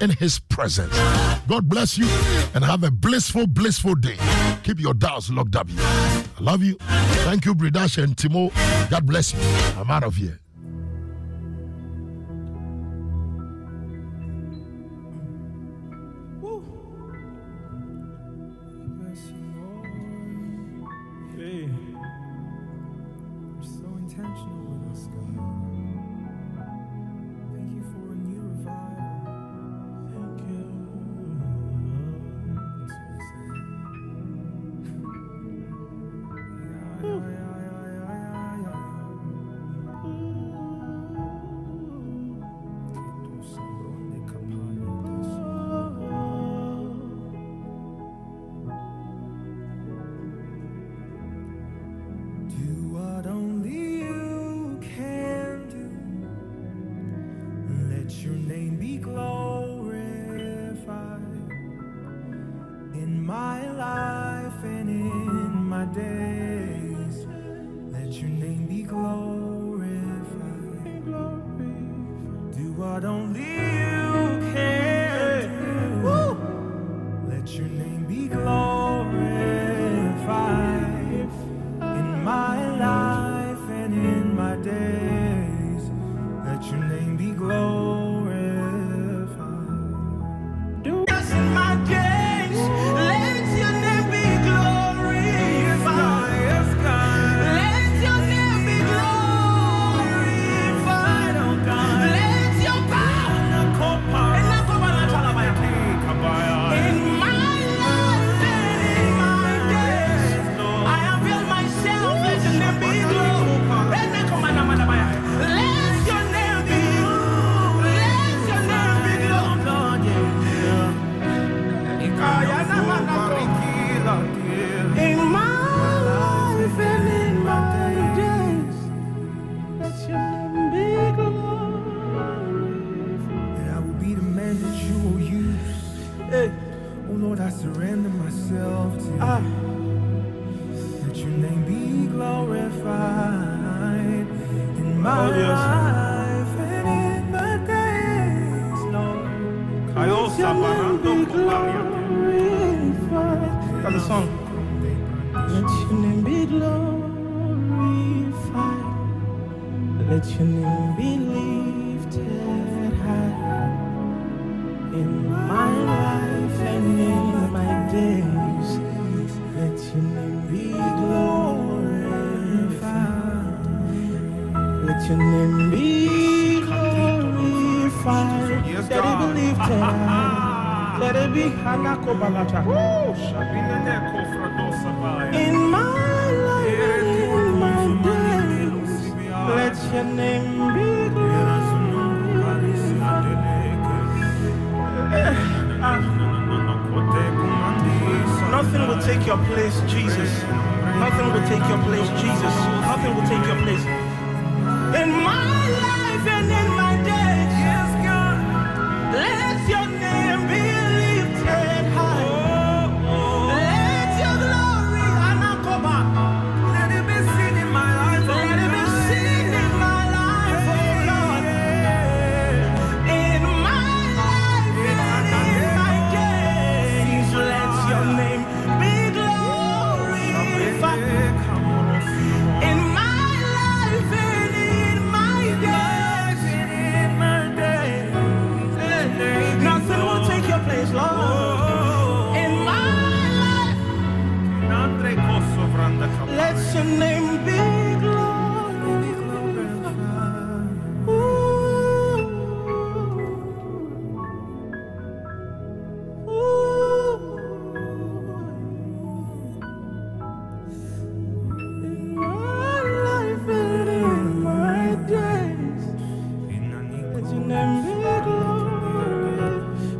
In his presence. God bless you and have a blissful, blissful day. Keep your dials locked up. I love you. Thank you, Bridash and Timo. God bless you. I'm out of here. Days. Let your name be glorified. Do what only I surrender myself to you. Let your name be glorified in my life and in my days, Lord. Let your name be glorified. Got the song. Let your name be glorified. Let your name be lifted In my life in my days. Let your name be glorified. Nothing will take your place, Jesus. Nothing will take your place, Jesus. Nothing will take your place. In my life and in my days, yes, God. Let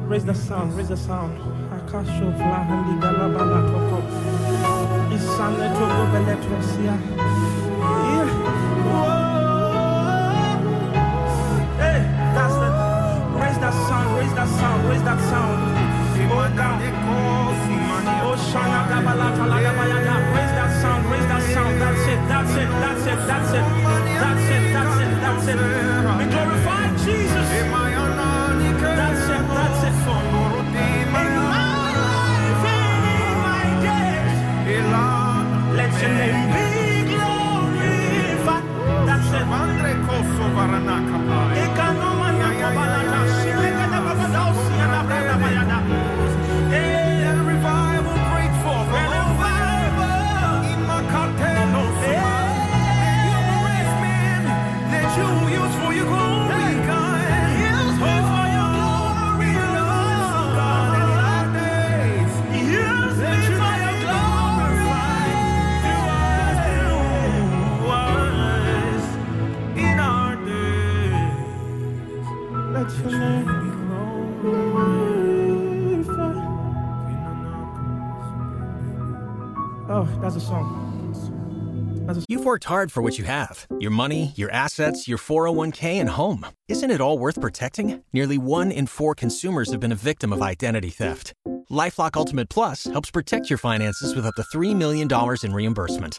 Raise the sound, raise the sound. Akasho flahandi galabala toko. Isane toko beletrosia. Yeah. Let your name be glorified. That's it. Ekanoma Nakobalata, Shilekana Oh, that's a song. You've worked hard for what you have your money, your assets, your 401k, and home. Isn't it all worth protecting? Nearly one in four consumers have been a victim of identity theft. Lifelock Ultimate Plus helps protect your finances with up to $3 million in reimbursement.